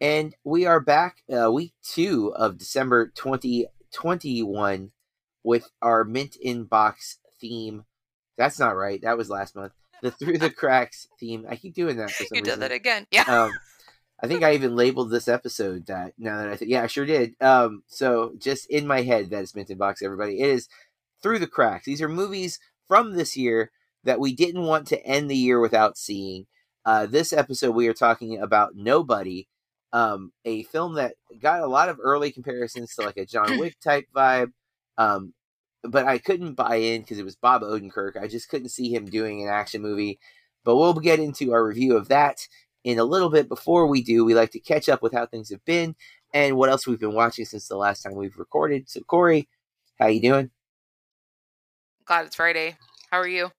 And we are back uh, week two of December 2021 with our Mint in Box theme. That's not right. That was last month. The Through the Cracks theme. I keep doing that for some You reason. did that again. Yeah. Um, I think I even labeled this episode that now that I think, yeah, I sure did. Um, so just in my head, that is Mint in Box, everybody. It is Through the Cracks. These are movies from this year that we didn't want to end the year without seeing. Uh, this episode, we are talking about Nobody, um, a film that got a lot of early comparisons to like a John Wick type vibe. Um, but I couldn't buy in because it was Bob Odenkirk. I just couldn't see him doing an action movie. But we'll get into our review of that in a little bit. Before we do, we like to catch up with how things have been and what else we've been watching since the last time we've recorded. So, Corey, how you doing? Glad it's Friday. How are you?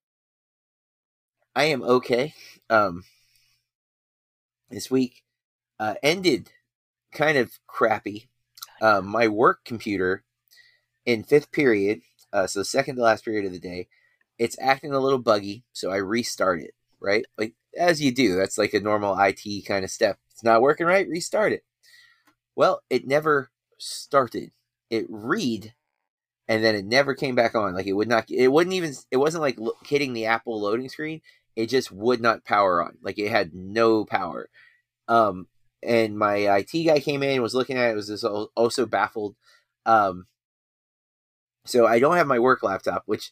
I am okay. Um, this week uh, ended kind of crappy. Um, my work computer in fifth period, uh, so second to last period of the day, it's acting a little buggy, so I restart it. Right, like as you do. That's like a normal IT kind of step. It's not working right. Restart it. Well, it never started. It read, and then it never came back on. Like it would not. It wouldn't even. It wasn't like lo- hitting the Apple loading screen. It just would not power on. Like it had no power. Um, and my IT guy came in, and was looking at it, was also baffled. Um, so I don't have my work laptop, which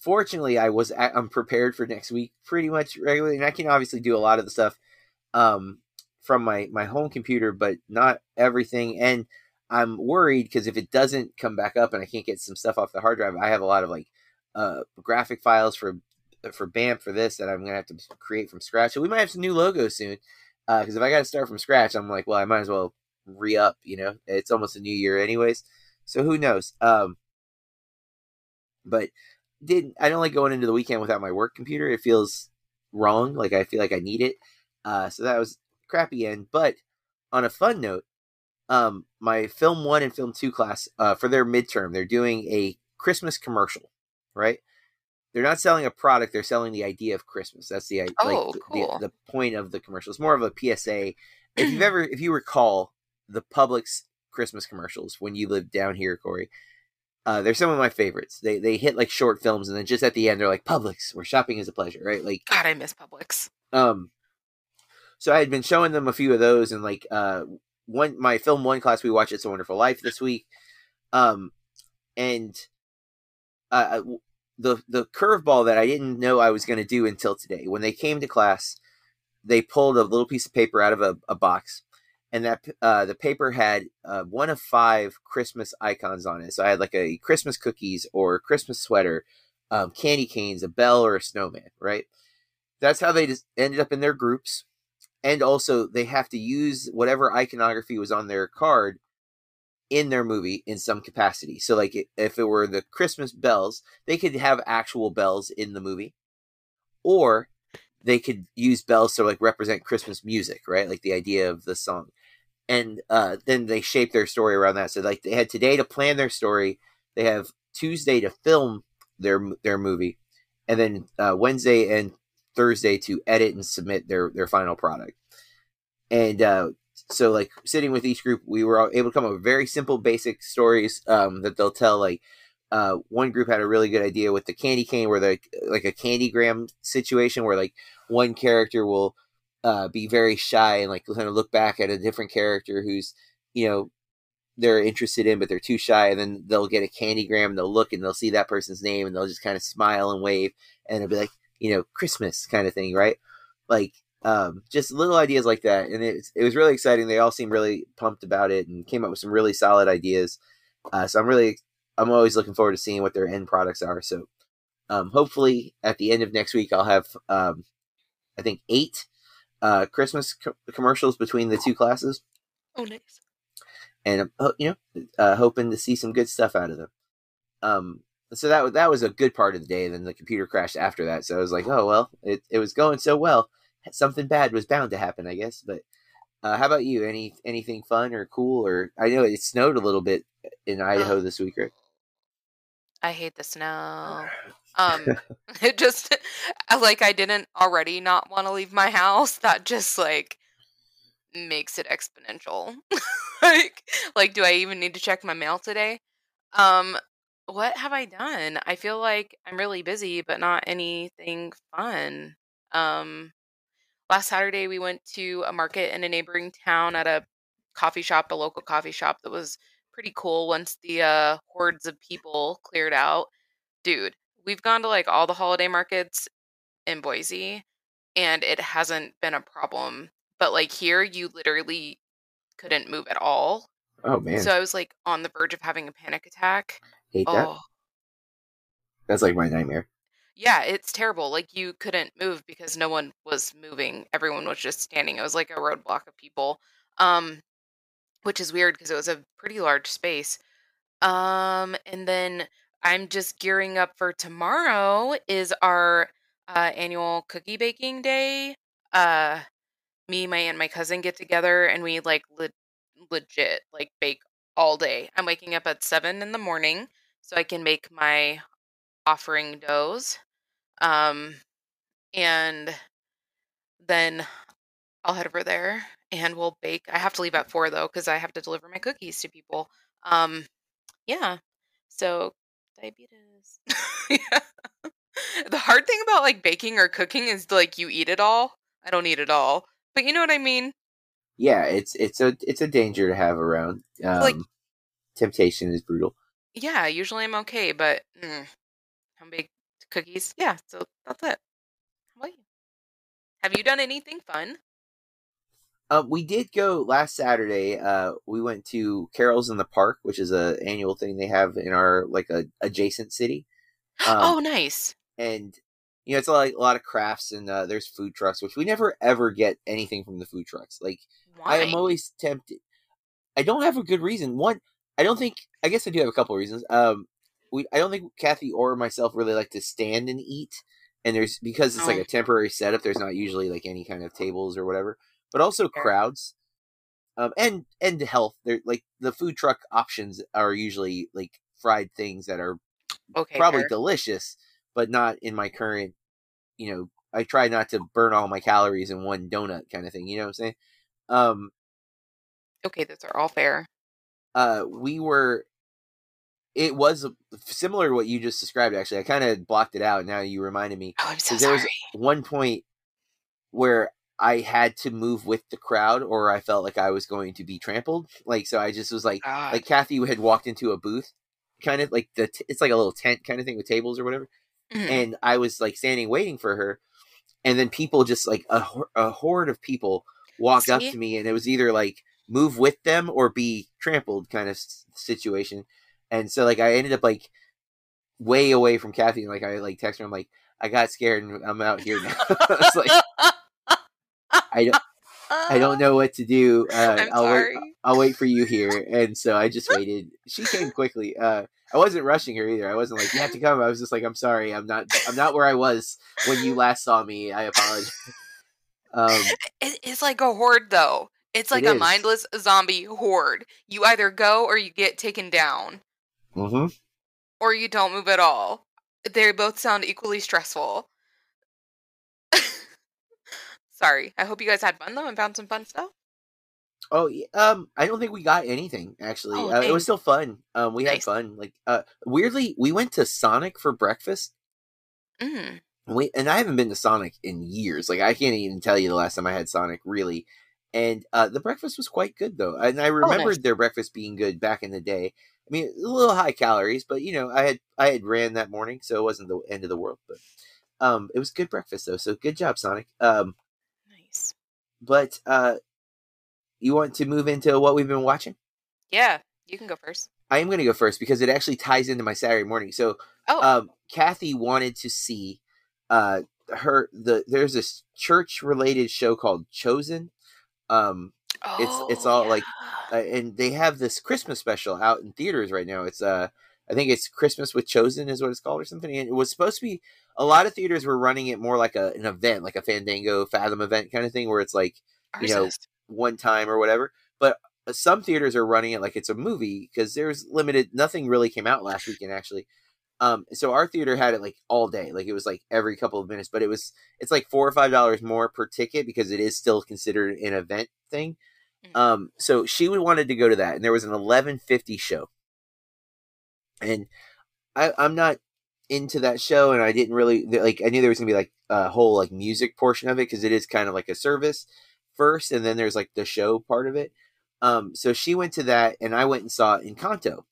fortunately I was at, I'm prepared for next week pretty much regularly, and I can obviously do a lot of the stuff um, from my my home computer, but not everything. And I'm worried because if it doesn't come back up and I can't get some stuff off the hard drive, I have a lot of like uh, graphic files for for BAM for this that I'm gonna have to create from scratch. So we might have some new logos soon. Because if I got to start from scratch, I'm like, well, I might as well re up. You know, it's almost a new year, anyways. So who knows? Um, but did I don't like going into the weekend without my work computer. It feels wrong. Like I feel like I need it. Uh, so that was crappy end. But on a fun note, um, my film one and film two class uh, for their midterm, they're doing a Christmas commercial, right? They're not selling a product; they're selling the idea of Christmas. That's the Oh, like cool. the, the point of the commercial. It's more of a PSA. If you've ever, if you recall the Publix Christmas commercials when you lived down here, Corey, uh, they're some of my favorites. They they hit like short films, and then just at the end, they're like Publix, where shopping is a pleasure, right? Like God, I miss Publix. um, so I had been showing them a few of those, and like uh, one my film one class we watched It's a Wonderful Life this week, um, and uh, the the curveball that I didn't know I was going to do until today when they came to class, they pulled a little piece of paper out of a, a box, and that uh, the paper had uh, one of five Christmas icons on it. So I had like a Christmas cookies or Christmas sweater, um, candy canes, a bell, or a snowman, right? that's how they just ended up in their groups and also they have to use whatever iconography was on their card in their movie in some capacity. So like if it were the christmas bells they could have actual bells in the movie or they could use bells to like represent christmas music right? Like the idea of the song. And uh, then they shape their story around that. So like they had today to plan their story they have tuesday to film their their movie and then uh, wednesday and Thursday to edit and submit their their final product. And uh, so, like sitting with each group, we were able to come up with very simple, basic stories um, that they'll tell. Like uh, one group had a really good idea with the candy cane, where the like a candygram situation, where like one character will uh, be very shy and like kind of look back at a different character who's you know they're interested in, but they're too shy, and then they'll get a candygram, and they'll look and they'll see that person's name, and they'll just kind of smile and wave, and it'll be like you know Christmas kind of thing, right? Like um, just little ideas like that, and it it was really exciting. They all seemed really pumped about it and came up with some really solid ideas. Uh, so I'm really I'm always looking forward to seeing what their end products are. So um, hopefully at the end of next week I'll have um, I think eight uh, Christmas co- commercials between the two classes Oh, nice. and I'm you know uh, hoping to see some good stuff out of them. Um, so that that was a good part of the day. And then the computer crashed after that, so I was like, oh well, it it was going so well. Something bad was bound to happen, I guess. But uh, how about you? Any anything fun or cool? Or I know it snowed a little bit in Idaho this week, right? I hate the snow. Um, it just like I didn't already not want to leave my house. That just like makes it exponential. like, like, do I even need to check my mail today? Um, what have I done? I feel like I'm really busy, but not anything fun. Um, last Saturday we went to a market in a neighboring town at a coffee shop, a local coffee shop that was pretty cool once the uh, hordes of people cleared out. Dude, we've gone to like all the holiday markets in Boise and it hasn't been a problem. But like here, you literally couldn't move at all. Oh man, So I was like on the verge of having a panic attack. hate that. Oh, That's like my nightmare. Yeah, it's terrible. Like you couldn't move because no one was moving. Everyone was just standing. It was like a roadblock of people. Um, which is weird because it was a pretty large space. Um, and then I'm just gearing up for tomorrow is our uh, annual cookie baking day. Uh, me, my and my cousin get together and we like le- legit like bake all day. I'm waking up at seven in the morning so I can make my offering doughs. Um, and then I'll head over there and we'll bake. I have to leave at four though because I have to deliver my cookies to people. Um, yeah. So diabetes. yeah. The hard thing about like baking or cooking is like you eat it all. I don't eat it all, but you know what I mean. Yeah, it's it's a it's a danger to have around. Um, Like- temptation is brutal. Yeah, usually I'm okay, but mm, how big cookies? Yeah, so that's it. How about you? Have you done anything fun? Um, we did go last Saturday. Uh, we went to Carols in the Park, which is a annual thing they have in our like a adjacent city. Um, oh, nice. and you know it's like a lot of crafts and uh, there's food trucks, which we never ever get anything from the food trucks. Like Why? I am always tempted. I don't have a good reason. One, I don't think. I guess I do have a couple of reasons. Um, we I don't think Kathy or myself really like to stand and eat, and there's because it's like Oh. a temporary setup. There's not usually like any kind of tables or whatever, but also crowds. Um, and and health. They're like the food truck options are usually like fried things that are okay, probably fair. delicious, but not in my current. You know, I try not to burn all my calories in one donut kind of thing. You know what I'm saying? Um, okay, those are all fair. uh, we were. It was similar to what you just described. Actually, I kind of blocked it out. Now you reminded me. Oh, I'm so 'Cause there was one point where I had to move with the crowd, or I felt like I was going to be trampled. Like so, I just was like, God. like Kathy had walked into a booth, kind of like the t- it's like a little tent kind of thing with tables or whatever, Mhm. and I was like standing waiting for her, and then people just like a, a horde of people walked up to me, and it was either like move with them or be trampled kind of s- situation, and so like I ended up like way away from Kathy, and like I like text her, I'm like I got scared and I'm out here now. I was like I don't I don't know what to do. Uh, I'm I'll sorry. wait. I'll wait for you here. And so I just waited. She came quickly. Uh, I wasn't rushing her either. I wasn't like you have to come. I was just like I'm sorry. I'm not. I'm not where I was when you last saw me. I apologize. Um, It, it's like a horde, though. It's like It a is. mindless zombie horde. You either go or you get taken down, mhm. or you don't move at all. They both sound equally stressful. Sorry. I hope you guys had fun though and found some fun stuff. Oh, um, I don't think we got anything actually. Oh, uh, it was still fun. Um, we had fun. Like, uh, weirdly, we went to Sonic for breakfast. Mm. We and I haven't been to Sonic in years. Like I can't even tell you the last time I had Sonic really. And uh, the breakfast was quite good though, and I remembered their breakfast being good back in the day. I mean, a little high calories, but you know, I had I had ran that morning, so it wasn't the end of the world. But um, it was good breakfast though, so good job, Sonic. Um, Nice. but uh, you want to move into what we've been watching? Yeah, you can go first. I am going to go first because it actually ties into my Saturday morning. So Oh, um, Kathy wanted to see uh, her the there's this church related show called Chosen. Um, Oh, it's all, like, uh, and they have this Christmas special out in theaters right now. It's uh, I think it's Christmas with Chosen is what it's called or something. And it was supposed to be a lot of theaters were running it more like a an event, like a Fandango Fathom event kind of thing, where it's like you know, one time or whatever. But uh, some theaters are running it like it's a movie because there's limited. Nothing really came out last weekend actually. Um, so our theater had it like all day, like it was like every couple of minutes, but it was it's like four or five dollars more per ticket because it is still considered an event thing. Mhm. Um, so she would wanted to go to that, and there was an eleven fifty show, and I, I'm not into that show, and I didn't really like. I knew there was gonna be like a whole like music portion of it because it is kind of like a service first, and then there's like the show part of it. Um, so she went to that, and I went and saw Encanto,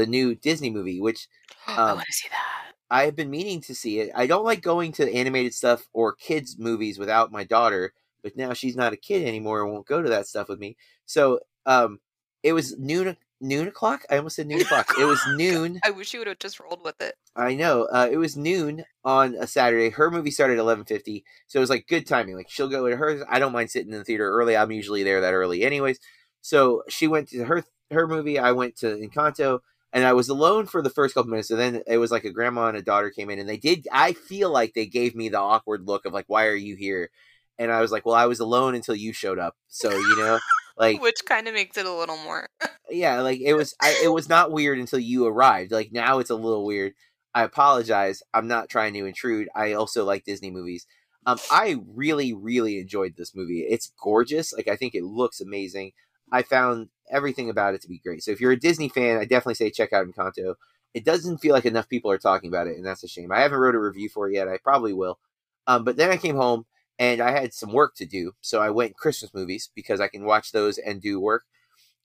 the new Disney movie, which I um, want to see that. I have been meaning to see it. I don't like going to animated stuff or kids movies without my daughter, but now she's not a kid anymore and won't go to that stuff with me. So, um, it was noon noon o'clock. I almost said noon o'clock. It was noon. I wish you would have just rolled with it. I know. Uh, it was noon on a Saturday. Her movie started at eleven fifty, so it was like good timing. Like she'll go to hers. I don't mind sitting in the theater early. I'm usually there that early, anyways. So she went to her her movie. I went to Encanto, and I was alone for the first couple minutes. And then it was like a grandma and a daughter came in, and they did. I feel like they gave me the awkward look of like, "Why are you here?" And I was like, "Well, I was alone until you showed up." So you know, like Which kind of makes it a little more. yeah like it was I, it was not weird until you arrived like now it's a little weird i apologize i'm not trying to intrude i also like disney movies um i really really enjoyed this movie it's gorgeous like i think it looks amazing i found everything about it to be great so if you're a disney fan i definitely say check out encanto it doesn't feel like enough people are talking about it and that's a shame i haven't wrote a review for it yet i probably will um but then i came home and i had some work to do so i went christmas movies because i can watch those and do work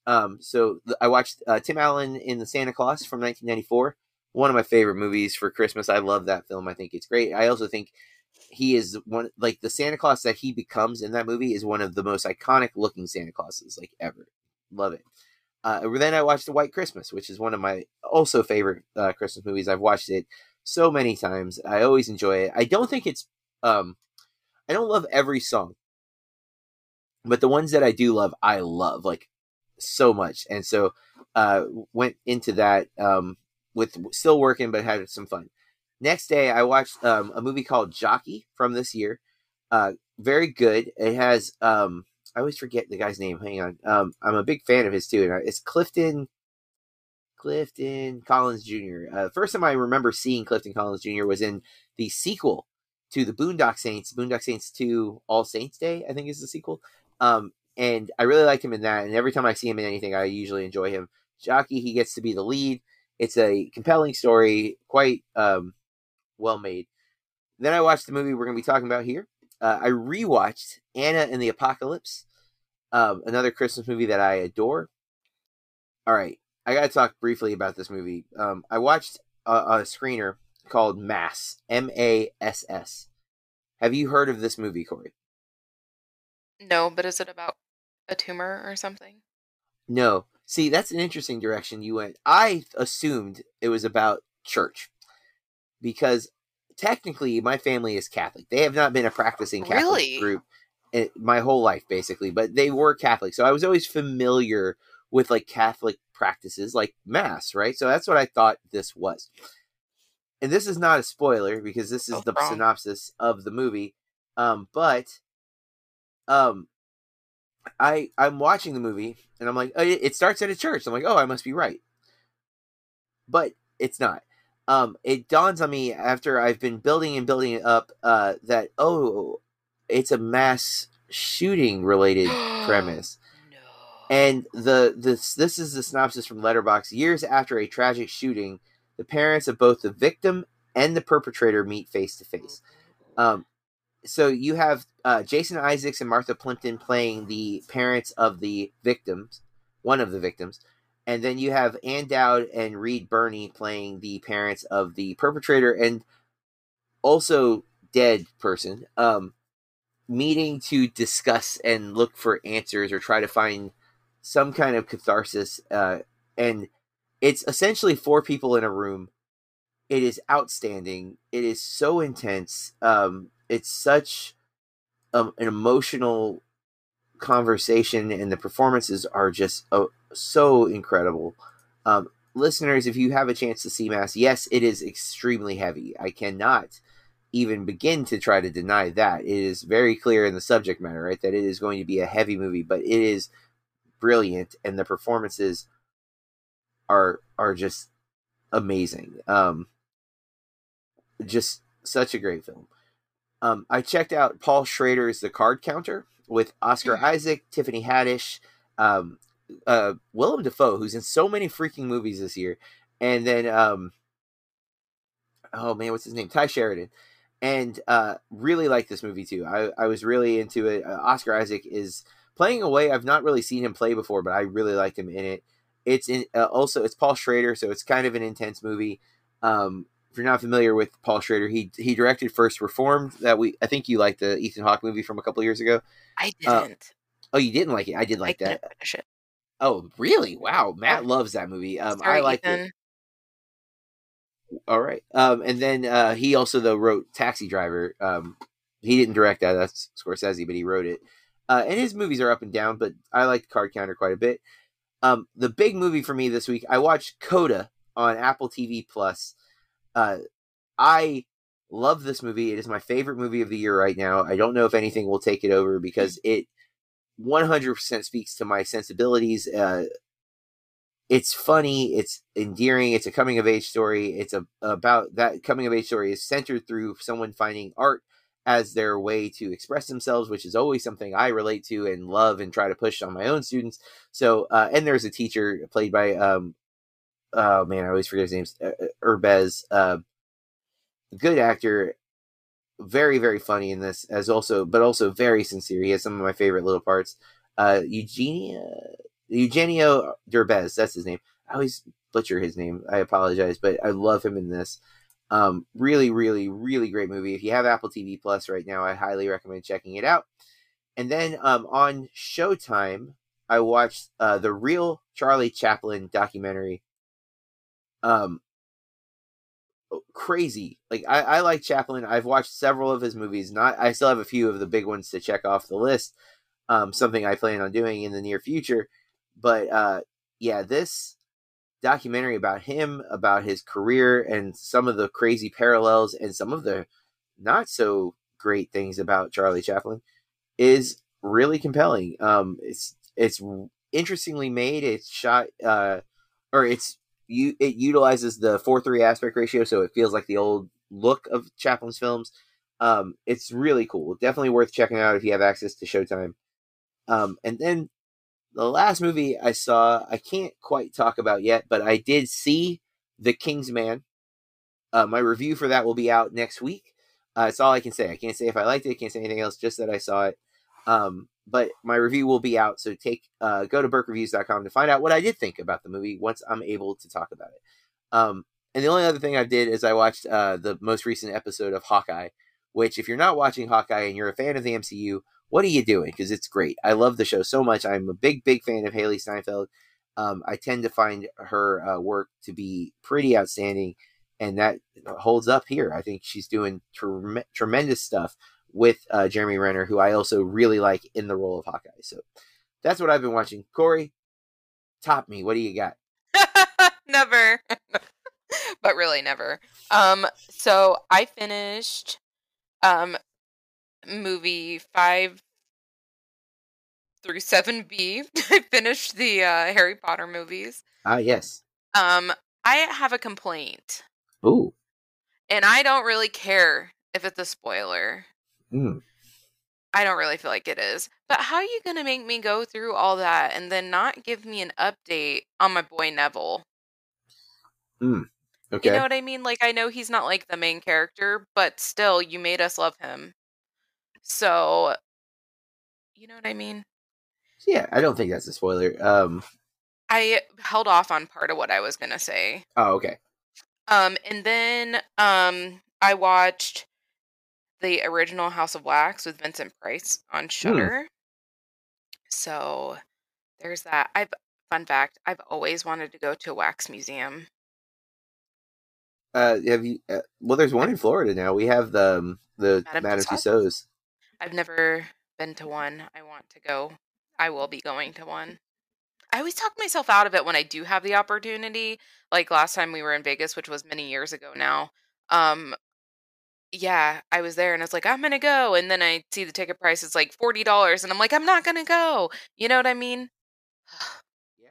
um, so I watched uh, Tim Allen in the Santa Claus from 1994. One of my favorite movies for Christmas. I love that film. I think it's great. I also think he is one like the Santa Claus that he becomes in that movie is one of the most iconic looking Santa Clauses like ever. Love it. Uh, then I watched The White Christmas, which is one of my also favorite uh, Christmas movies. I've watched it so many times. I always enjoy it. I don't think it's um, I don't love every song, but the ones that I do love, I love like so much. And so uh, went into that um, with still working, but had some fun. Next day, I watched um, a movie called Jockey from this year. Uh, very good. It has um, I always forget the guy's name. Hang on. Um, I'm a big fan of his too. And it's Clifton Clifton Collins Jr. Uh, first time I remember seeing Clifton Collins Jr. was in the sequel to the Boondock Saints, Boondock Saints 2 All Saints Day, I think is the sequel. Um, and I really like him in that. And every time I see him in anything, I usually enjoy him. Jockey, he gets to be the lead. It's a compelling story, quite um, well made. Then I watched the movie we're going to be talking about here. Uh, I rewatched Anna and the Apocalypse, um, another Christmas movie that I adore. All right, I got to talk briefly about this movie. Um, I watched a, a screener called Mass, M A S S. Have you heard of this movie, Corey? No, but is it about a tumor or something? No. See, that's an interesting direction you went. I assumed it was about church because technically my family is Catholic. They have not been a practicing Catholic Really? group eh, my whole life, basically, but they were Catholic. So I was always familiar with like Catholic practices like Mass, right? So that's what I thought this was. And this is not a spoiler because this is Oh, the wrong. synopsis of the movie. Um, but um I I'm watching the movie and I'm like, oh, it it starts at a church. I'm like, oh, I must be right, but it's not. Um, it dawns on me after I've been building and building it up uh, that oh, it's a mass shooting related premise. No. And the this this is the synopsis from Letterboxd. Years after a tragic shooting, the parents of both the victim and the perpetrator meet face to face. Um, so you have uh, Jason Isaacs and Martha Plimpton playing the parents of the victims, one of the victims, and then you have Ann Dowd and Reed Birney playing the parents of the perpetrator and also dead person. Um, meeting to discuss and look for answers or try to find some kind of catharsis. Uh, and it's essentially four people in a room. It is outstanding. It is so intense. Um, it's such um, an emotional conversation and the performances are just uh, so incredible. Um, listeners, if you have a chance to see Mass, yes, it is extremely heavy. I cannot even begin to try to deny that. It is very clear in the subject matter, right, that it is going to be a heavy movie, but it is brilliant and the performances are are just amazing. Um just such a great film. Um I checked out Paul Schrader's The Card Counter with Oscar Isaac, Tiffany Haddish, um uh Willem Dafoe, who's in so many freaking movies this year, and then um oh man, what's his name? Tye Sheridan. And uh really like this movie too. I, I was really into it. Uh, Oscar Isaac is playing a way I've not really seen him play before, but I really liked him in it. It's in uh, also it's Paul Schrader, so it's kind of an intense movie. Um, if you're not familiar with Paul Schrader, he he directed First Reformed that we I think you liked the Ethan Hawke movie from a couple years ago. I Uh, didn't. Oh, you didn't like it? I did like I that. Couldn't finish it. Oh, really? Wow, Matt loves that movie. Um, Sorry, I like Ethan. it. All right. Um, and then uh, he also though wrote Taxi Driver. Um, he didn't direct that. That's Scorsese, but he wrote it. Uh, and his movies are up and down, but I like Card Counter quite a bit. Um, the big movie for me this week, I watched Coda on Apple TV Plus. Uh, I love this movie. It is my favorite movie of the year right now. I don't know if anything will take it over because it 100% speaks to my sensibilities. Uh, it's funny, it's endearing, it's a coming of age story. It's a, about that coming of age story is centered through someone finding art as their way to express themselves, which is always something I relate to and love and try to push on my own students. So, uh, and there's a teacher played by, um, oh man, I always forget his name, uh, Urbez, uh, good actor, very very funny in this, as also, but also very sincere. He has some of my favorite little parts. Uh, Eugenia, Eugenio Derbez, that's his name. I always butcher his name. I apologize, but I love him in this. Um, really, really, really great movie. If you have Apple TV Plus right now, I highly recommend checking it out. And then um, on Showtime, I watched uh, the real Charlie Chaplin documentary. Um, crazy. Like I, I like Chaplin. I've watched several of his movies. Not I still have a few of the big ones to check off the list. Um, something I plan on doing in the near future. But uh, yeah, this documentary about him, about his career, and some of the crazy parallels and some of the not so great things about Charlie Chaplin is really compelling. Um, it's it's interestingly made. It's shot, uh, or it's you. It utilizes the four three aspect ratio, so it feels like the old look of Chaplin's films. Um, it's really cool. Definitely worth checking out if you have access to Showtime. Um, and then the last movie I saw, I can't quite talk about yet, but I did see The King's Man. Uh, my review for that will be out next week. Uh, that's all I can say. I can't say if I liked it. I can't say anything else. Just that I saw it. Um, but my review will be out. So take uh, go to burkreviews.com to find out what I did think about the movie once I'm able to talk about it. Um, and the only other thing I did is I watched uh, the most recent episode of Hawkeye. Which, if you're not watching Hawkeye and you're a fan of the MCU, what are you doing? Because it's great. I love the show so much. I'm a big, big fan of Hailee Steinfeld. Um, I tend to find her uh, work to be pretty outstanding, and that holds up here. I think she's doing trem- tremendous stuff with uh, Jeremy Renner, who I also really like in the role of Hawkeye. So that's what I've been watching. Corey, top me. What do you got? never. but really never. Um so I finished um movie 5 through 7B. I finished the uh Harry Potter movies. Ah, yes. Um I have a complaint Ooh. and I don't really care if it's a spoiler. Mm. I don't really feel like it is. But how are you going to make me go through all that and then not give me an update on my boy Neville? Okay. You know what I mean? Like I know he's not like the main character, but still you made us love him. So you know what I mean? yeah, I don't think that's a spoiler. Um. I held off on part of what I was going to say. Oh, okay. Um and then um I watched the original House of Wax with Vincent Price on Shudder. So there's that. I've fun fact, I've always wanted to go to a wax museum. Uh, have you? Uh, well, there's one in Florida now. We have the um, the Madame Madame? Tussauds. I've never been to one. I want to go I will be going to one. I always talk myself out of it when I do have the opportunity. Like last time we were in Vegas, which was many years ago now. Um, yeah, I was there and I was like, I'm gonna go, and then I see the ticket price is like forty dollars, and I'm like, I'm not gonna go. You know what I mean? Yeah,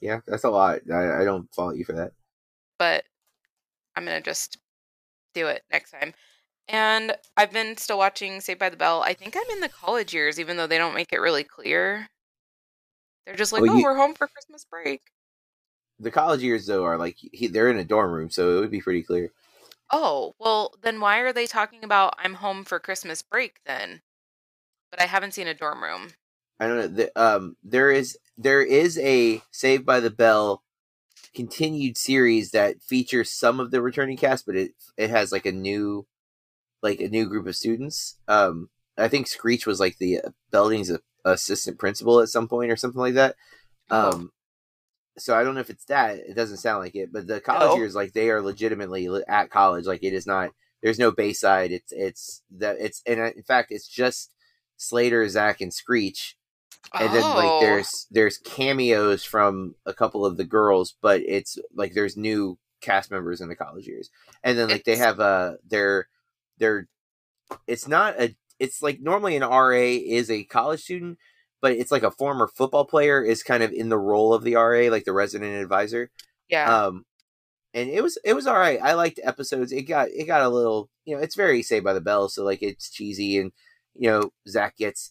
yeah, that's a lot. I, I don't fault you for that. but I'm gonna just do it next time. And I've been still watching Saved by the Bell. I think I'm in the college years, even though they don't make it really clear. They're just like, Well, oh, you- we're home for Christmas break. The college years though are like he, they're in a dorm room, so it would be pretty clear. Oh, well, then why are they talking about I'm home for Christmas break then? But I haven't seen a dorm room. I don't know. The, um, there is there is a Saved by the Bell continued series that features some of the returning cast, but it it has like a new like a new group of students. Um, I think Screech was like the uh, building's assistant principal at some point or something like that. Oh. Um, so I don't know if it's that. It doesn't sound like it, but the college No. years like they are legitimately at college. Like it is not. There's no Bayside. It's it's that it's and uh, in fact it's just Slater, Zach, and Screech and then like Oh. there's there's cameos from a couple of the girls but it's like there's new cast members in the college years and then like they It's- have uh their their it's not a it's like normally an ra is a college student but it's like a former football player is kind of in the role of the ra like the resident advisor. Yeah. um and it was it was all right. I liked episodes. It got it got a little you know it's very saved by the bell so like it's cheesy and you know zach gets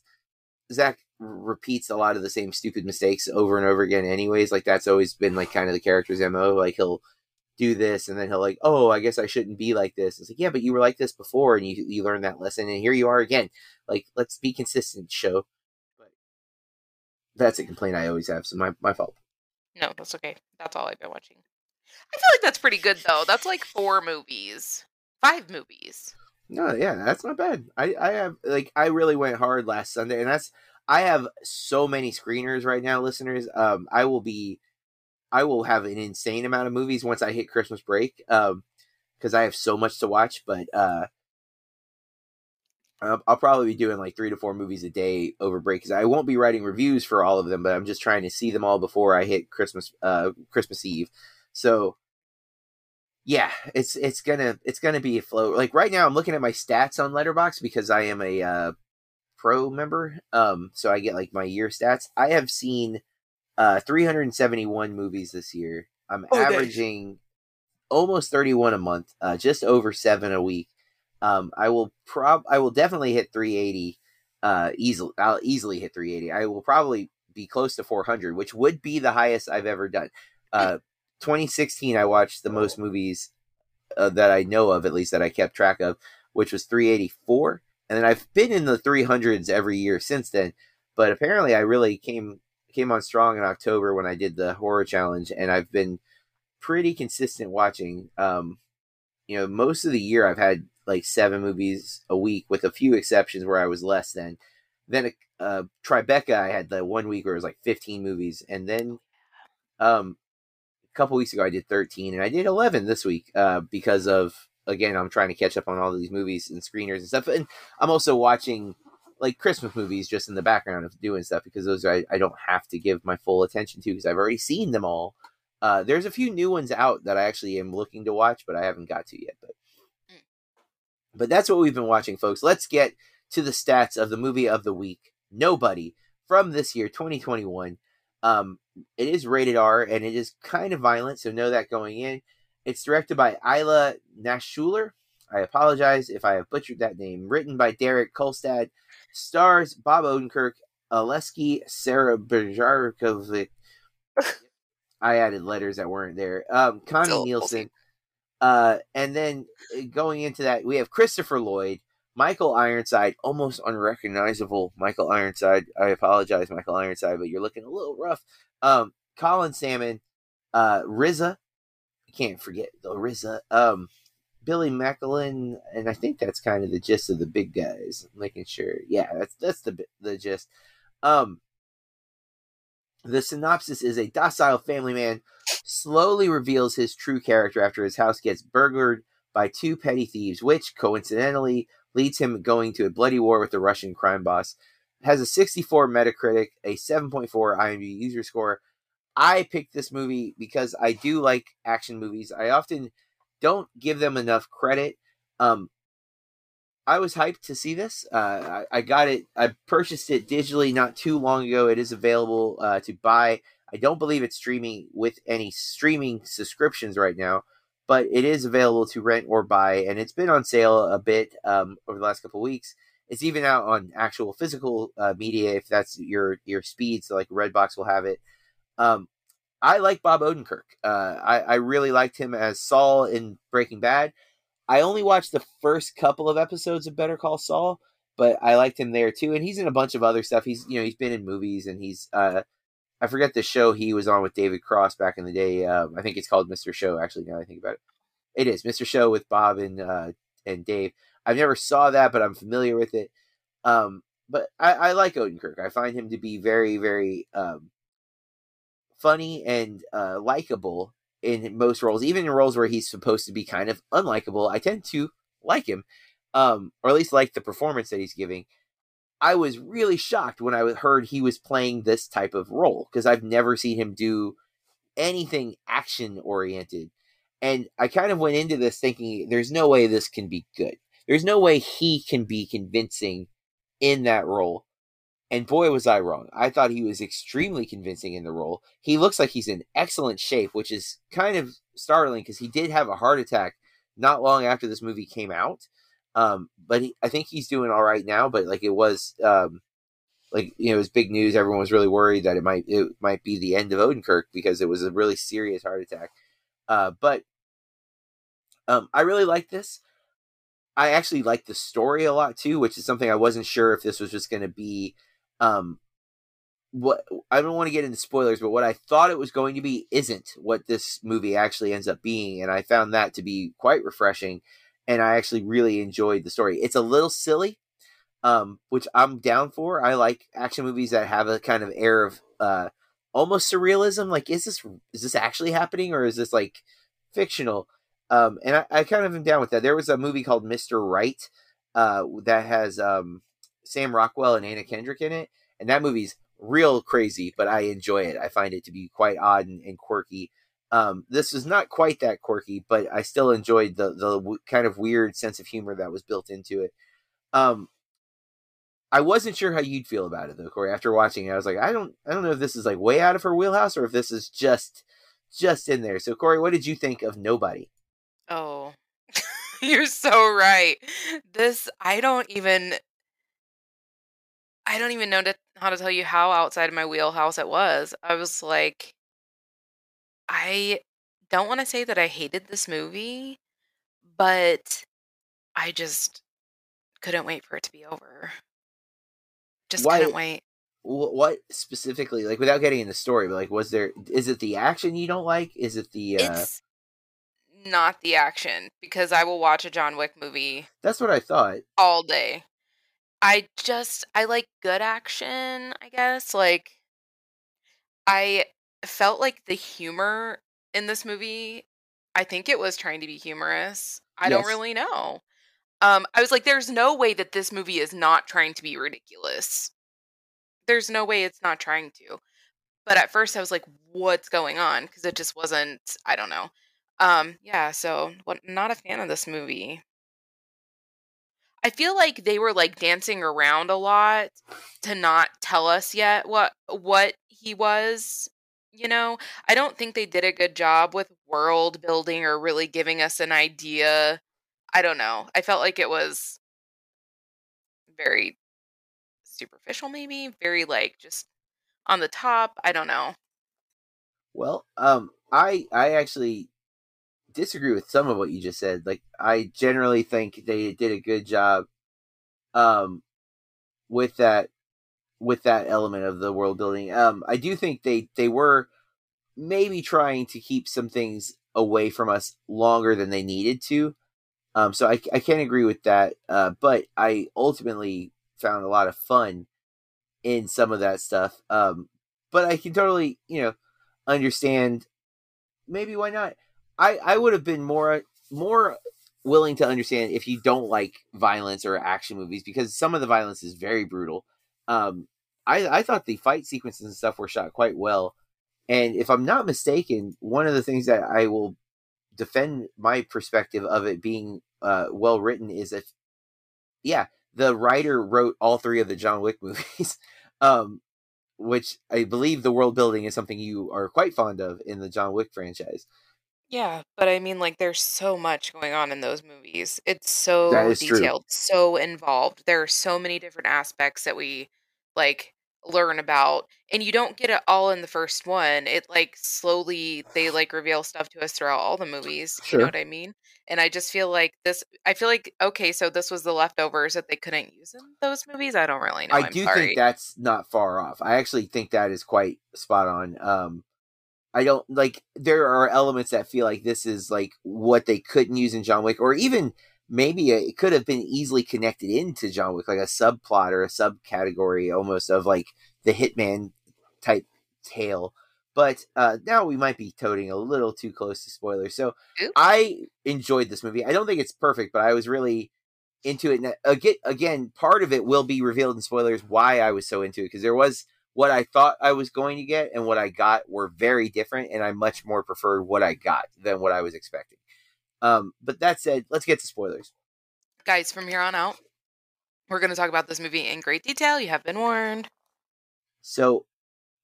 zach repeats a lot of the same stupid mistakes over and over again anyways. Like that's always been like kind of the character's mo like he'll do this and then he'll like oh i guess i shouldn't be like this. It's like yeah but you were like this before and you you learned that lesson and here you are again. Like let's be consistent show that's a complaint i always have so my, my fault no, that's okay. That's all I've been watching. I feel like that's pretty good though. That's like four movies, five movies. No, yeah, that's not bad. I I have like I really went hard last Sunday, and that's I have so many screeners right now, listeners. Um, I will be, I will have an insane amount of movies once I hit Christmas break. Um, because I have so much to watch, but uh. I'll I'll probably be doing like three to four movies a day over break because I won't be writing reviews for all of them, but I'm just trying to see them all before I hit Christmas, uh, Christmas Eve. So, yeah, it's it's gonna it's gonna be a flow. Like right now, I'm looking at my stats on Letterboxd because I am a uh, pro member. Um, so I get like my year stats. I have seen uh 371 movies this year. I'm Oh, dang. averaging almost 31 a month, uh, just over seven a week. Um, I will prob I will definitely hit 380. Uh, easily I'll easily hit 380. I will probably be close to 400, which would be the highest I've ever done. Uh, 2016, I watched the most movies uh, that I know of, at least that I kept track of, which was 384. And then I've been in the 300s every year since then. But apparently, I really came came on strong in October when I did the horror challenge, and I've been pretty consistent watching. Um, you know, most of the year I've had like seven movies a week, with a few exceptions where I was less than. Then uh, Tribeca, I had the one week where it was like 15 movies, and then um, a couple weeks ago I did 13, and I did 11 this week uh, because of again I'm trying to catch up on all these movies and screeners and stuff, and I'm also watching like Christmas movies just in the background of doing stuff because those I, I don't have to give my full attention to because I've already seen them all. Uh, there's a few new ones out that I actually am looking to watch, but I haven't got to yet. But but that's what we've been watching, folks. Let's get to the stats of the movie of the week. Nobody from this year, 2021. Um, it is rated R and it is kind of violent, so know that going in. It's directed by Ilya Naishuller. I apologize if I have butchered that name. Written by Derek Kolstad. Stars Bob Odenkirk, Oleski Sarah Berjarkovic. I added letters that weren't there. Um, Connie Nielsen. Uh, and then uh, going into that, we have Christopher Lloyd, Michael Ironside, almost unrecognizable Michael Ironside. I apologize, Michael Ironside, but you're looking a little rough. Um, Colin Salmon, uh, RZA, I can't forget the RZA. Um, Billy Macklin, and I think that's kind of the gist of the big guys. I'm making sure, yeah, that's that's the the gist. Um, the synopsis is a docile family man slowly reveals his true character after his house gets burglared by two petty thieves, which coincidentally leads him going to a bloody war with the Russian crime boss. has a 64 Metacritic, a 7.4 IMDb user score. I picked this movie because I do like action movies. I often don't give them enough credit. Um, I was hyped to see this. Uh, I, I, got it. I purchased it digitally not too long ago. It is available uh, to buy. I don't believe it's streaming with any streaming subscriptions right now, but it is available to rent or buy, and it's been on sale a bit um, over the last couple weeks. It's even out on actual physical uh, media if that's your your speed. So like Redbox will have it. Um, I like Bob Odenkirk. Uh, I, I really liked him as Saul in Breaking Bad. I only watched the first couple of episodes of Better Call Saul, but I liked him there too. And he's in a bunch of other stuff. He's you know he's been in movies and he's uh, I forget the show he was on with David Cross back in the day. Um, I think it's called Mr. Show. Actually, now I think about it, it is Mr. Show with Bob and uh, and Dave. I've never saw that, but I'm familiar with it. Um, but I, I like Odenkirk. I find him to be very very um, funny and uh, likable in most roles, even in roles where he's supposed to be kind of unlikable. I tend to like him, um, or at least like the performance that he's giving. I was really shocked when I heard he was playing this type of role because I've never seen him do anything action oriented. And I kind of went into this thinking there's no way this can be good. There's no way he can be convincing in that role. And boy, was I wrong. I thought he was extremely convincing in the role. He looks like he's in excellent shape, which is kind of startling because he did have a heart attack not long after this movie came out. Um, but he, I think he's doing all right now. But like it was, um, like you know, it was big news. Everyone was really worried that it might it might be the end of Odenkirk because it was a really serious heart attack. Uh, but um, I really like this. I actually like the story a lot too, which is something I wasn't sure if this was just going to be um what I don't want to get into spoilers, but what I thought it was going to be isn't what this movie actually ends up being, and I found that to be quite refreshing, and I actually really enjoyed the story. It's a little silly, um, which I'm down for. I like action movies that have a kind of air of uh, almost surrealism. Like, is this is this actually happening, or is this like fictional? Um, and I, I kind of am down with that. There was a movie called Mr. Right uh, that has um, Sam Rockwell and Anna Kendrick in it, and that movie's real crazy, but I enjoy it. I find it to be quite odd and, and quirky. Um, this is not quite that quirky, but I still enjoyed the the w- kind of weird sense of humor that was built into it. Um, I wasn't sure how you'd feel about it though, Corey. After watching it, I was like, I don't, I don't know if this is like way out of her wheelhouse or if this is just, just in there. So, Corey, what did you think of Nobody? Oh, you're so right. This I don't even I don't even know to, how to tell you how outside of my wheelhouse it was. I was like, I don't want to say that I hated this movie, but I just couldn't wait for it to be over. Just Why- couldn't wait. What specifically, like, without getting in the story, but like, was there? Is it the action you don't like? Is it the? uh It's not the action because I will watch a John Wick movie That's what I thought. all day. I just I like good action, I guess. Like I felt like the humor in this movie, I think it was trying to be humorous. I don't really know. Um I was like there's no way that this movie is not trying to be ridiculous. There's no way it's not trying to. But at first I was like what's going on because it just wasn't I don't know. Um yeah, so what not a fan of this movie. I feel like they were like dancing around a lot to not tell us yet what what he was. You know, I don't think they did a good job with world building or really giving us an idea. I don't know. I felt like it was very superficial, maybe very like just on the top. I don't know. Well, um, I I actually disagree with some of what you just said. Like, I generally think they did a good job, um, with that with that element of the world building. Um, I do think they they were maybe trying to keep some things away from us longer than they needed to. Um, so I I can't agree with that. Uh, but I ultimately found a lot of fun in some of that stuff. Um, but I can totally you know understand maybe why not i i would have been more more willing to understand if you don't like violence or action movies because some of the violence is very brutal Um, I I thought the fight sequences and stuff were shot quite well, and if I'm not mistaken, one of the things that I will defend my perspective of it being uh, well written is if, yeah, the writer wrote all three of the John Wick movies, um, which I believe the world building is something you are quite fond of in the John Wick franchise. Yeah, but I mean, like, there's so much going on in those movies. It's so is true. detailed, so involved. There are so many different aspects that we like learn about, and you don't get it all in the first one. It like slowly they like reveal stuff to us throughout all the movies. You know what I mean? And I just feel like this. I feel like okay, so this was the leftovers that they couldn't use in those movies. I don't really know. I I'm do sorry. think that's not far off. I actually think that is quite spot on. Um, I don't like there are elements that feel like this is like what they couldn't use in John Wick, or even maybe it could have been easily connected into John Wick, like a subplot or a subcategory almost of like the Hitman type tale. But uh, now we might be toting a little too close to spoilers. So Oops. I enjoyed this movie. I don't think it's perfect, but I was really into it. And again, again, part of it will be revealed in spoilers why I was so into it because there was what I thought I was going to get and what I got were very different, and I much more preferred what I got than what I was expecting. Um, but that said, let's get to spoilers. Guys, from here on out, we're going to talk about this movie in great detail. You have been warned. So,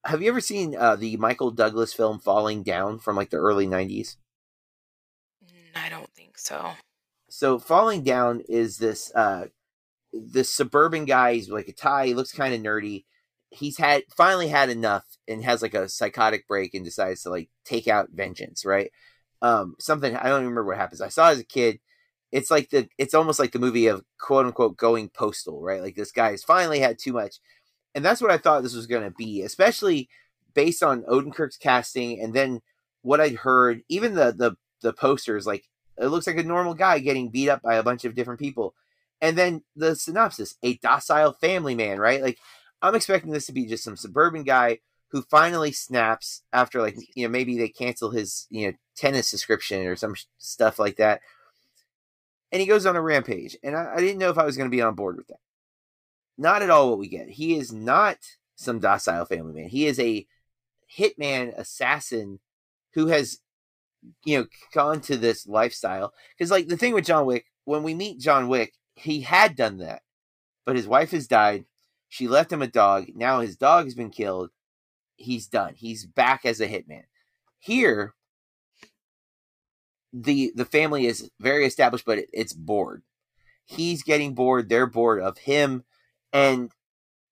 have you ever seen uh, the Michael Douglas film Falling Down from like the early '90s? Mm, I don't think so. so falling down is this uh this suburban guy he's like a tie he looks kind of nerdy he's had finally had enough and has like a psychotic break and decides to like take out vengeance right? Um something i don't remember what happens. I saw as a kid. It's like the it's almost like the movie of quote unquote going postal right? Like this guy has finally had too much. And that's what i thought this was going to be especially based on odenkirk's casting and then what i'd heard even the the the posters like it looks like a normal guy getting beat up by a bunch of different people. And then the synopsis, a docile family man, right? Like I'm expecting this to be just some suburban guy who finally snaps after like, you know, maybe they cancel his, you know, tennis subscription or some sh- stuff like that. And he goes on a rampage. And I, I didn't know if I was going to be on board with that. Not at all what we get. He is not some docile family man. He is a hitman assassin who has you know gone to this lifestyle because like the thing with john wick when we meet john wick he had done that but his wife has died she left him a dog. Now his dog has been killed. He's done. He's back as a hitman. Here the the family is very established but it, it's bored. He's getting bored. They're bored of him. And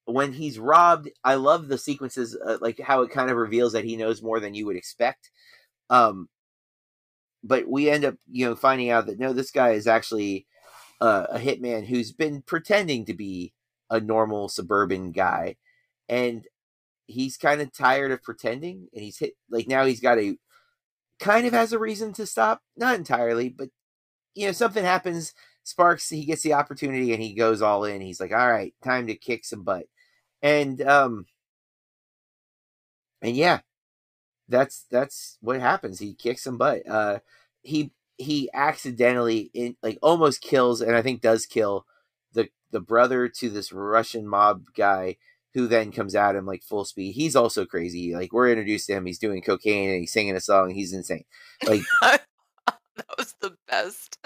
when he's robbed i love the sequences uh, like how it kind of reveals that he knows more than you would expect. Um but we end up you know finding out that no this guy is actually uh, a hitman who's been pretending to be a normal suburban guy and he's kind of tired of pretending and he's hit like now he's got a kind of has a reason to stop not entirely but you know something happens sparks he gets the opportunity and he goes all in he's like all right time to kick some butt. And um and yeah that's that's what happens he kicks some butt uh he he accidentally in like almost kills and i think does kill the brother to this russian mob guy who then comes at him like full speed he's also crazy like we're introduced to him he's doing cocaine and he's singing a song he's insane like that was the best.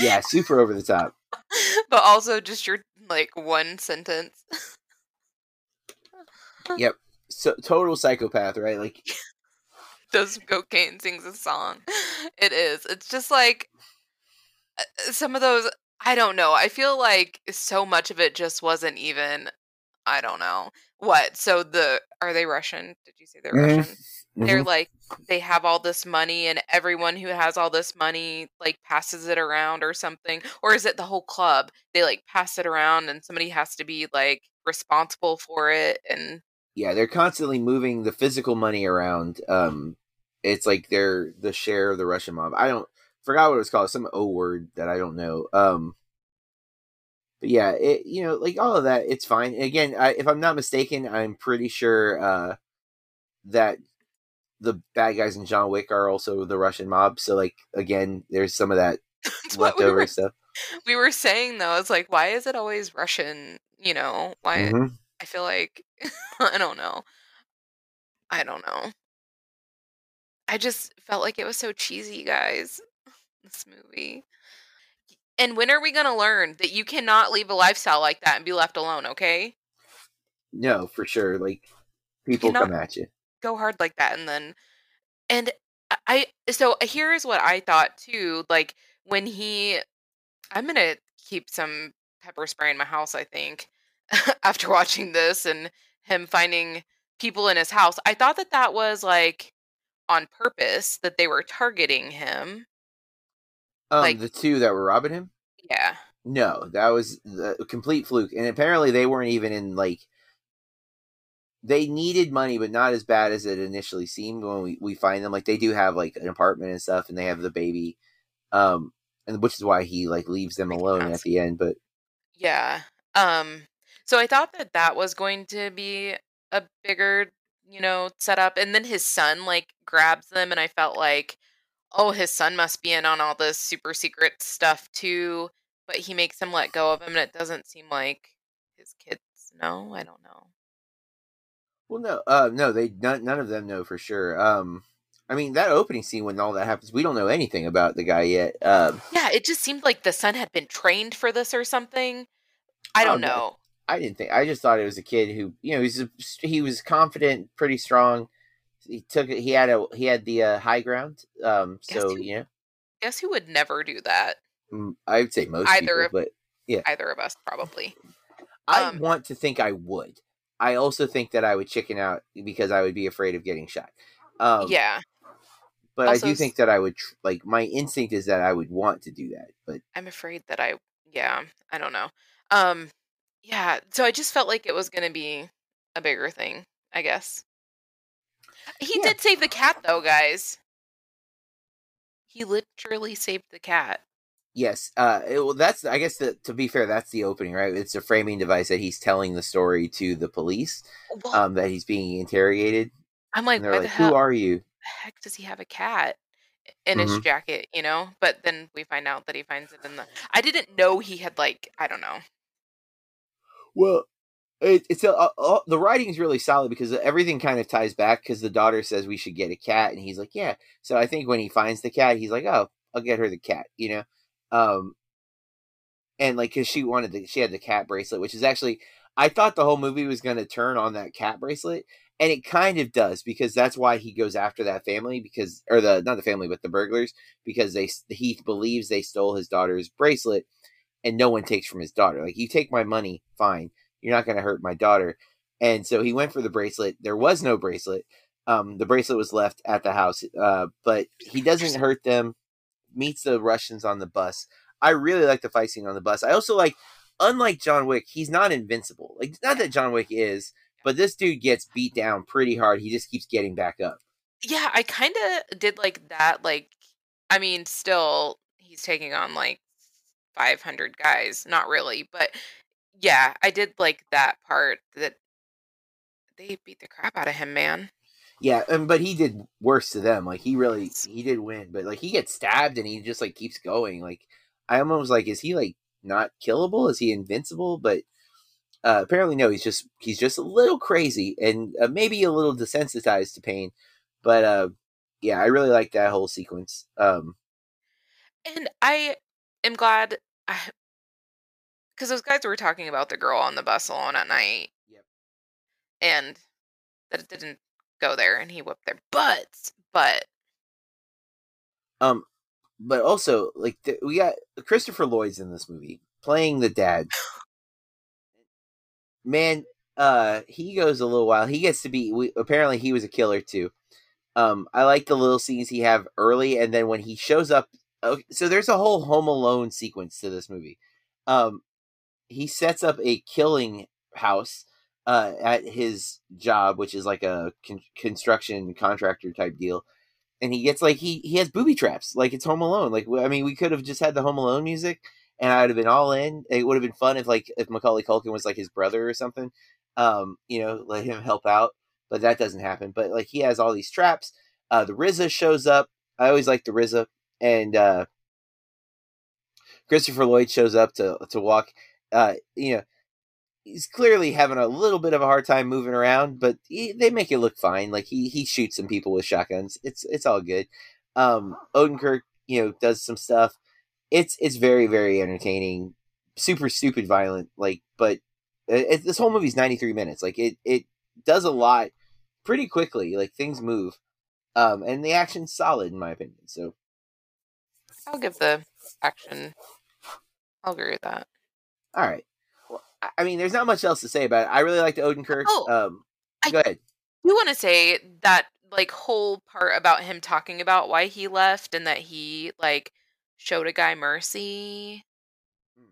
yeah super over the top but also just your like one sentence. Yep. So total psychopath right like Does cocaine sings a song. It is. It's just like uh, some of those I don't know. I feel like so much of it just wasn't even I don't know. What? So the are they Russian? Did you say they're Mhm. Russian? They're Mhm. like they have all this money and everyone who has all this money like passes it around or something or is it the whole club they like pass it around and somebody has to be like responsible for it and yeah they're constantly moving the physical money around um it's like they're the share of the russian mob i don't forgot what it was called some o word that i don't know um but yeah it you know like all of that it's fine And again I, if i'm not mistaken i'm pretty sure uh that the bad guys in john wick are also the russian mob so like again there's some of that what we were, stuff we were saying though it's like why is it always russian you know why Mhm. I feel like I don't know. I don't know. I just felt like it was so cheesy, guys. This movie. And when are we going to learn that you cannot leave a lifestyle like that and be left alone, okay? No, for sure. Like people come at you. Go hard like that and then and I so here's what I thought too, like when he I'm going to keep some pepper spray in my house, I think, after watching this and him finding people in his house. I thought that that was like on purpose that they were targeting him. Um, like- the two that were robbing him. Yeah. No, that was the a complete fluke. And apparently they weren't even in like they needed money, but not as bad as it initially seemed when we, we find them. Like they do have like an apartment and stuff and they have the baby. Um and which is why he like leaves them alone at the end. But Yeah. Um so I thought that that was going to be a bigger, you know, setup and then his son like grabs them and I felt like oh, his son must be in on all this super secret stuff too, but he makes him let go of him and it doesn't seem like his kids know. I don't know. well no uh no, they none, none of them know for sure. Um I mean that opening scene when all that happens, we don't know anything about the guy yet. Um Yeah, it just seemed like the son had been trained for this or something. I don't Oh, no. know. I didn't think. I just thought it was a kid who, you know, he's a, he was confident, pretty strong. He took it. He had a he had the uh, high ground. Um, so he- know, Guess who would never do that? mm, I would say most Either people, of- but Either of us, probably. I um, want to think I would. I also think that I would chicken out because I would be afraid of getting shot. Um, yeah, but Also I do think that I would tr- like my instinct is that I would want to do that. But I'm afraid that I. Yeah, I don't know. Um, yeah. So I just felt like it was going to be a bigger thing. I guess. He Yeah. did save the cat, though, guys. He literally saved the cat. yes, uh, it, well, that's I guess the, to be fair, that's the opening, right? It's a framing device that he's telling the story to the police. Well, Um, that he's being interrogated. I'm like, they're like, the hell? "Who are you?" heck does he have a cat in his Mhm. jacket? You know. But then we find out that he finds it in the. I didn't know he had like I don't know. Well, it, it's a, uh, uh, the writing's really solid because everything kind of ties back. Because the daughter says we should get a cat, and he's like, "Yeah." So I think when he finds the cat, he's like, "Oh, I'll get her the cat," you know. Um, and like, cause she wanted the, she had the cat bracelet, which is actually, I thought the whole movie was going to turn on that cat bracelet, and it kind of does because that's why he goes after that family because, or the not the family, but the burglars because they he believes they stole his daughter's bracelet, and no one takes from his daughter. Like, you take my money, fine you're not going to hurt my daughter. And so he went for the bracelet. There was no bracelet. Um, the bracelet was left at the house, uh, but he doesn't hurt them. Meets the Russians on the bus. I really like the fight scene on the bus. I also like, unlike John Wick, he's not invincible. Like, not that John Wick is, but this dude gets beat down pretty hard. He just keeps getting back up. Yeah, I kind of did like that. Like, I mean, still, he's taking on like 500 guys. Not really, but yeah, I did like that part that they beat the crap out of him, man. Yeah, and but he did worse to them. Like he really he did win, but like he gets stabbed and he just like keeps going. Like I almost was like, is he like not killable? Is he invincible? But uh, apparently no. He's just he's just a little crazy and uh, maybe a little desensitized to pain. But uh, yeah, I really like that whole sequence. Um, And I am glad because those guys were talking about the girl on the bus alone at night. Yep. And that it didn't go there and he whipped their butts. But um, but also like th- we got Christopher Lloyd's in this movie playing the dad. Man, uh, he goes a little while. He gets to be. We, apparently, he was a killer too. Um, I like the little scenes he have early, and then when he shows up. Okay, so there's a whole Home Alone sequence to this movie. Um, he sets up a killing house uh, at his job, which is like a con- construction contractor type deal. And he gets like he he has booby traps, like it's Home Alone. Like I mean, we could have just had the Home Alone music, and I would have been all in. It would have been fun if like if Macaulay Culkin was like his brother or something. Um, you know, let him help out, but that doesn't happen. But like he has all these traps. Uh, the RZA shows up. I always like the RZA, and uh, Christopher Lloyd shows up to to walk. Uh, you know, he's clearly having a little bit of a hard time moving around, but he, they make it look fine. Like he he shoots some people with shotguns. It's it's all good. Um, Odenkirk, you know, does some stuff. It's it's very very entertaining. Super stupid violent, like, but it, this whole movie's ninety three minutes. Like it it does a lot pretty quickly. Like things move, um, and the action's solid in my opinion. So I'll give the action. I'll agree with that. All right. Well, I- I mean, there's not much else to say about it. I really liked Odenkirk. Oh, um, I- go ahead. You want to say that like whole part about him talking about why he left and that he like showed a guy mercy Hmm.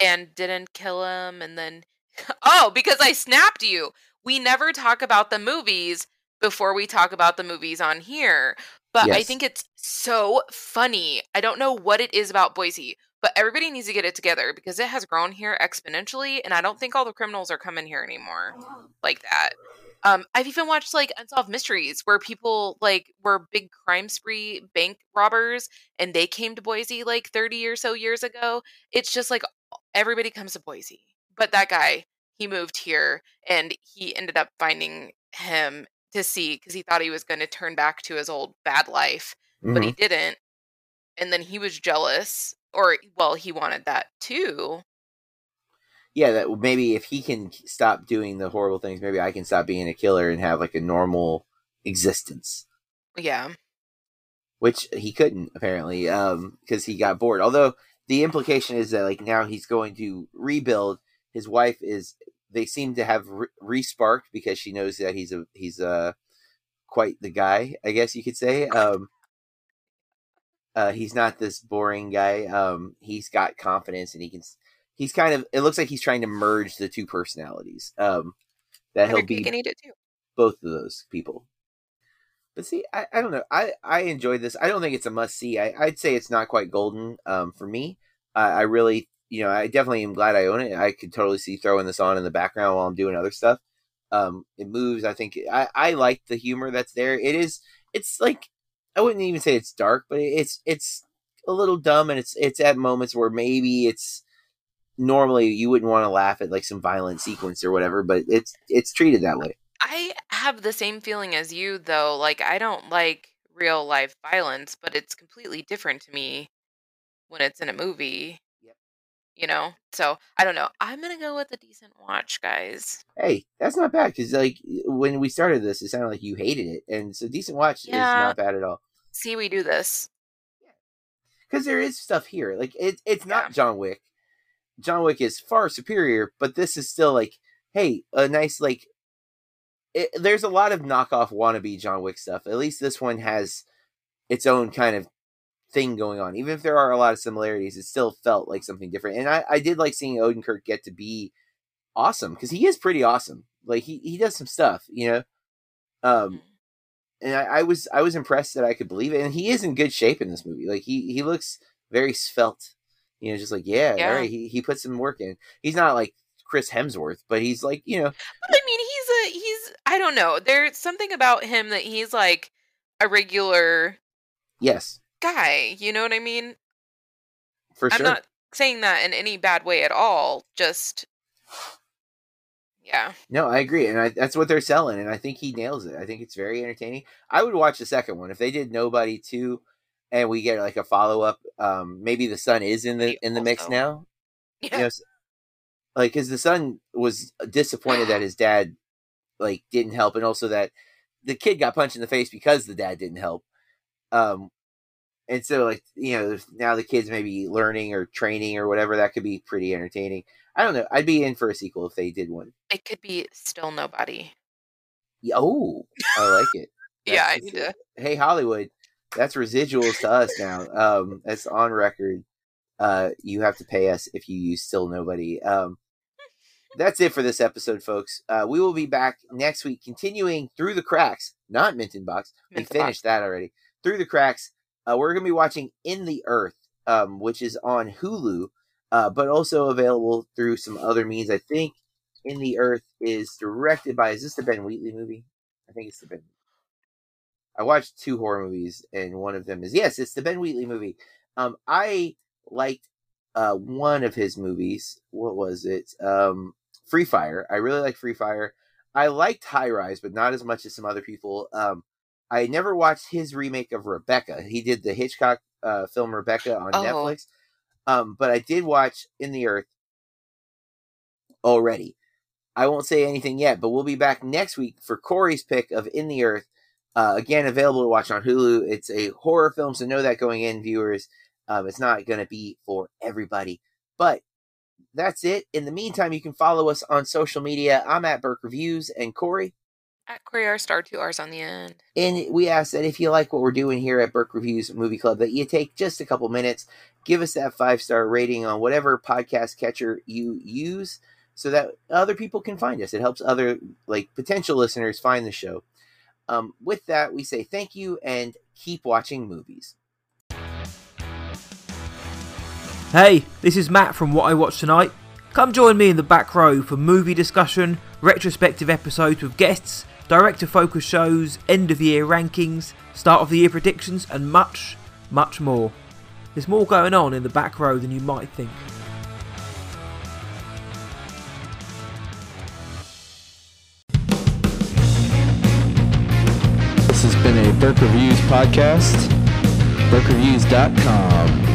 and didn't kill him and then oh because I snapped you. We never talk about the movies before we talk about the movies on here. But I think it's so funny. I don't know what it is about Boise, but everybody needs to get it together because it has grown here exponentially and I don't think all the criminals are coming here anymore like that. Um, I've even watched like unsolved mysteries where people like were big crime spree bank robbers and they came to Boise like 30 or so years ago. It's just like everybody comes to Boise. But that guy, he moved here and he ended up finding him to see because he thought he was going to turn back to his old bad life, but he Mhm. didn't. And then he was jealous, or well, he wanted that too. yeah, that maybe if he can stop doing the horrible things, maybe I can stop being a killer and have like a normal existence, Yeah. which he couldn't apparently, um, because he got bored. Although the implication is that like now he's going to rebuild. His wife is. They seem to have re- resparked because she knows that he's a he's a quite the guy, I guess you could say. Um, uh, he's not this boring guy. Um, he's got confidence and he can. He's kind of. It looks like he's trying to merge the two personalities. Um, that he'll be and eat it too. both of those people. But see, I, I don't know. I, I enjoyed this. I don't think it's a must see. I, I'd say it's not quite golden um, for me. I, I really, you know, I definitely am glad I own it. I could totally see throwing this on in the background while I'm doing other stuff. Um, it moves. I think I, I like the humor that's there. It is. It's like I wouldn't even say it's dark, but it's it's a little dumb, and it's it's at moments where maybe it's normally you wouldn't want to laugh at like some violent sequence or whatever, but it's it's treated that way. I have the same feeling as you, though. Like, I don't like real life violence, but it's completely different to me when it's in a movie. Yep. You know? So, I don't know. I'm going to go with a decent watch, guys. Hey, that's not bad because like when we started this, it sounded like you hated it, and so decent watch is not bad at all. See, we do this. Because there is stuff here, like it, it's not John Wick. John Wick is far superior, but this is still like, hey, a nice like. It, there's a lot of knockoff wannabe John Wick stuff. At least this one has its own kind of thing going on. Even if there are a lot of similarities, it still felt like something different. And I, I did like seeing Odenkirk get to be awesome because he is pretty awesome. Like he, he does some stuff, you know. Um, and I, I was I was impressed that I could believe it. And he is in good shape in this movie. Like he he looks very svelte. You know, just like yeah, Yeah. right. He he put some work in. He's not like Chris Hemsworth, but he's like you know But I mean, he's a, he's, I don't know. There's something about him that he's like a regular yes guy. You know what I mean? for I'm sure. not saying that in any bad way at all. Just, yeah. No, I agree, and I, that's what they're selling, and I think he nails it. I think it's very entertaining. I would watch the second one if they did Nobody two, and we get like a follow up. Um, maybe the son is in the in the mix now. Yeah. You know, like because the son was disappointed that his dad like didn't help, and also that the kid got punched in the face because the dad didn't help. Um, and so like you know now the kids maybe learning or training or whatever that could be pretty entertaining. I don't know. I'd be in for a sequel if they did one. It could be still nobody. Yeah, Oh, I like it. Yeah, I need to. Hey Hollywood, that's residuals to us now. Um, that's on record. Uh, you have to pay us if you use still nobody. Um, that's it for this episode, folks. Uh, we will be back next week, continuing through the cracks. Not Minton Box. We in Box. finished that already. Through the cracks. Uh, we're gonna be watching In the Earth, um, which is on Hulu, uh, but also available through some other means. I think In the Earth is directed by. Is this the Ben Wheatley movie? I think it's the Ben. I watched two horror movies, and one of them is yes, it's the Ben Wheatley movie. Um, I liked uh one of his movies. What was it? Um, Free Fire. I really like Free Fire. I liked High Rise, but not as much as some other people. Um, I never watched his remake of Rebecca. He did the Hitchcock uh, film Rebecca on Oh. Netflix. Um, but I did watch In the Earth already. I won't say anything yet, but we'll be back next week for Corey's pick of In the Earth. Uh, again, available to watch on Hulu. It's a horror film, so know that going in, viewers. Um, it's not going to be for everybody. But that's it. In the meantime, you can follow us on social media. I'm at Burke Reviews and Corey. At Corey R Star, two R's on the end. And we ask that if you like what we're doing here at Burke Reviews Movie Club, that you take just a couple minutes, give us that five star rating on whatever podcast catcher you use, so that other people can find us. It helps other like potential listeners find the show. Um, with that, we say thank you and keep watching movies. Hey, this is Matt from What I Watched Tonight. Come join me in the back row for movie discussion, retrospective episodes with guests, director focus shows, end of year rankings, start of the year predictions, and much, much more. There's more going on in the back row than you might think. This has been a Burke Reviews podcast. BurkeReviews.com.